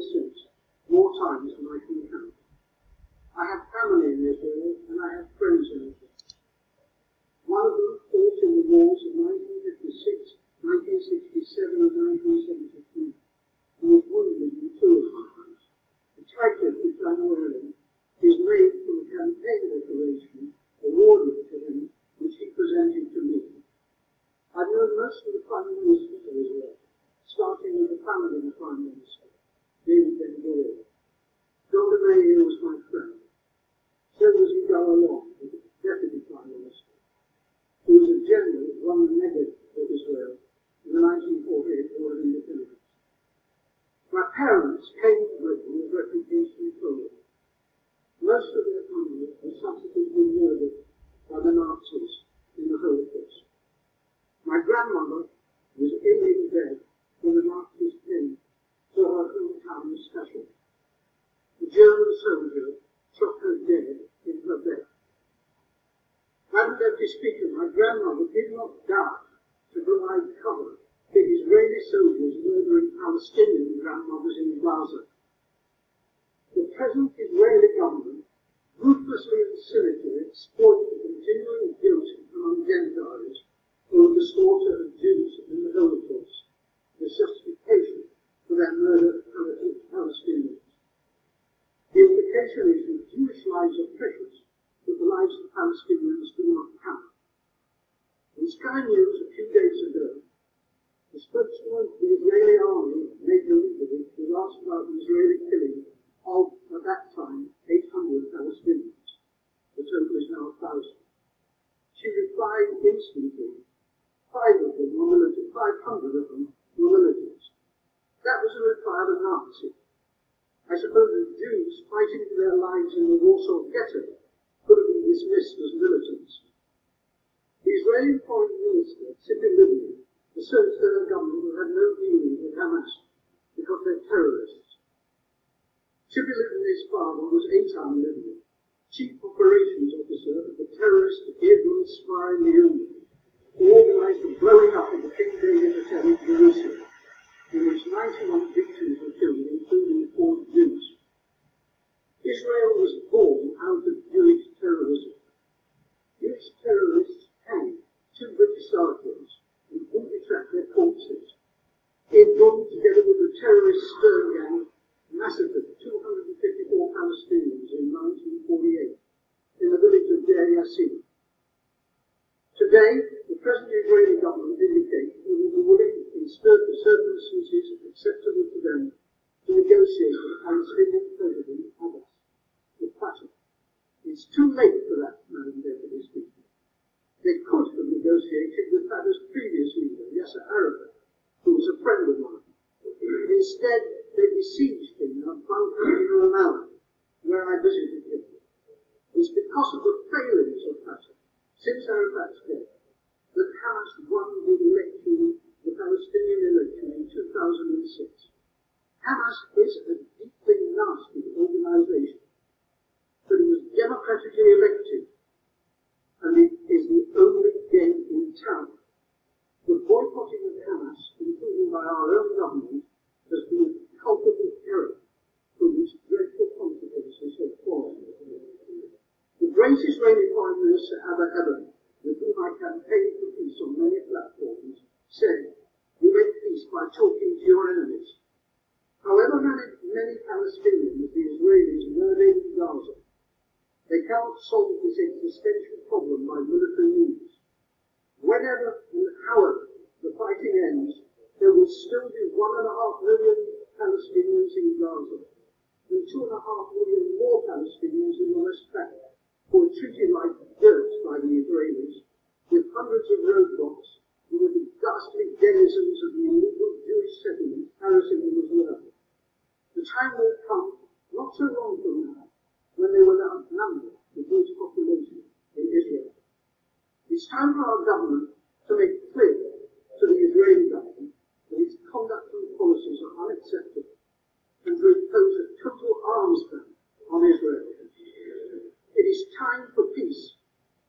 since, more times than I can count. I have family in Israel and I have friends in Israel. One of them fought in the wars of 1956, 1967 and 1973 and was wounded in two of my times. The title which I know earlier is made from a campaign declaration awarded to him which he presented to me. I've known most of the Prime Ministers of Israel, starting with the family of the Prime Minister. Meir was my friend. So was Yigal Allon, the Deputy Prime Minister, who was a general who won the Negev for Israel in the 1948 War of Independence. My parents came to Britain as refugees from Poland. Most of their family were subsequently murdered by the Nazis in the Holocaust. My grandmother was ill in bed when the Nazis came to her hometown of Staszów. German soldier shot her dead in her bed. Deputy Speaker, my grandmother did not die to provide cover for Israeli soldiers murdering Palestinian grandmothers in Gaza. The present Israeli government ruthlessly and cynically exploit the continuing guilt among Gentiles for the slaughter of Jews in the Holocaust, the justification for their murder of Palestinians. Is that Jewish lives are precious, but the lives of Palestinians do not count. In Sky News a few days ago, the spokesman of the Israeli army, Major Leibovich, was asked about the Israeli killing of, at that time, 800 Palestinians. The total is now 1,000. She replied instantly, Five of them were military, 500 of them were militants. That was a reply of. I suppose the Jews fighting for their lives in the Warsaw Ghetto could have been dismissed as militants. The Israeli Foreign Minister, Tzipi Livni, asserts that her government have no dealings with Hamas because they're terrorists. Tzipi Livni's father was Eitan Livni, Chief Operations Officer of the terrorist Irgun Zvai Leumi who organized the blowing up of the King David Hotel in Jerusalem, in which 91 victims were killed, including four Jews. Israel was born out of Jewish terrorism. Jewish terrorists hanged two British sergeants and trapped their corpses. Irgun, together with the terrorist Stern Gang, massacred 254 Palestinians in 1948 in the village of Deir Yassin. Today, the present Israeli government indicates that it will be willing, in certain circumstances acceptable to them, to negotiate with Palestinian President Abbas, It's too late for that, man Madam Deputy Speaker. They could have negotiated with Fatah's previous leader, Yasser Arafat, who was a friend of mine. Instead, they besieged him in a bunker in Ramallah, where I visited him. It's because of the failings of Fatah since Arafat's death, that Hamas won the election, the Palestinian election in 2006. Hamas is a deeply nasty organization, democratically elected, and it is the only game in town. The boycotting of Hamas, including by our own government, has been a culpable error from which dreadful consequences have fallen. The great Israeli Foreign Minister Abba Eban, with whom I campaigned for peace on many platforms, said, You make peace by talking to your enemies. However many, Palestinians the Israelis murder in Gaza, they cannot solve this existential problem by military means. Whenever and however the fighting ends, there will still be one and a half million Palestinians in Gaza, and two and a half million more Palestinians in the West Bank who are treated like dirt by the Israelis, with hundreds of roadblocks, who were the ghastly denizens of the illegal Jewish settlement, harassing them as well. The time will come, not so long from now, when they will the Jewish population in Israel. It's time for our government to make clear to the Israeli government that its conduct and policies are unacceptable and to impose a total arms ban on Israel. It is time for peace,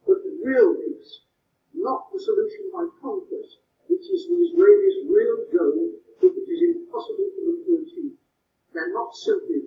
but real peace, not the solution by conquest, which is the Israelis' real goal, which is impossible for them to achieve. They're not simply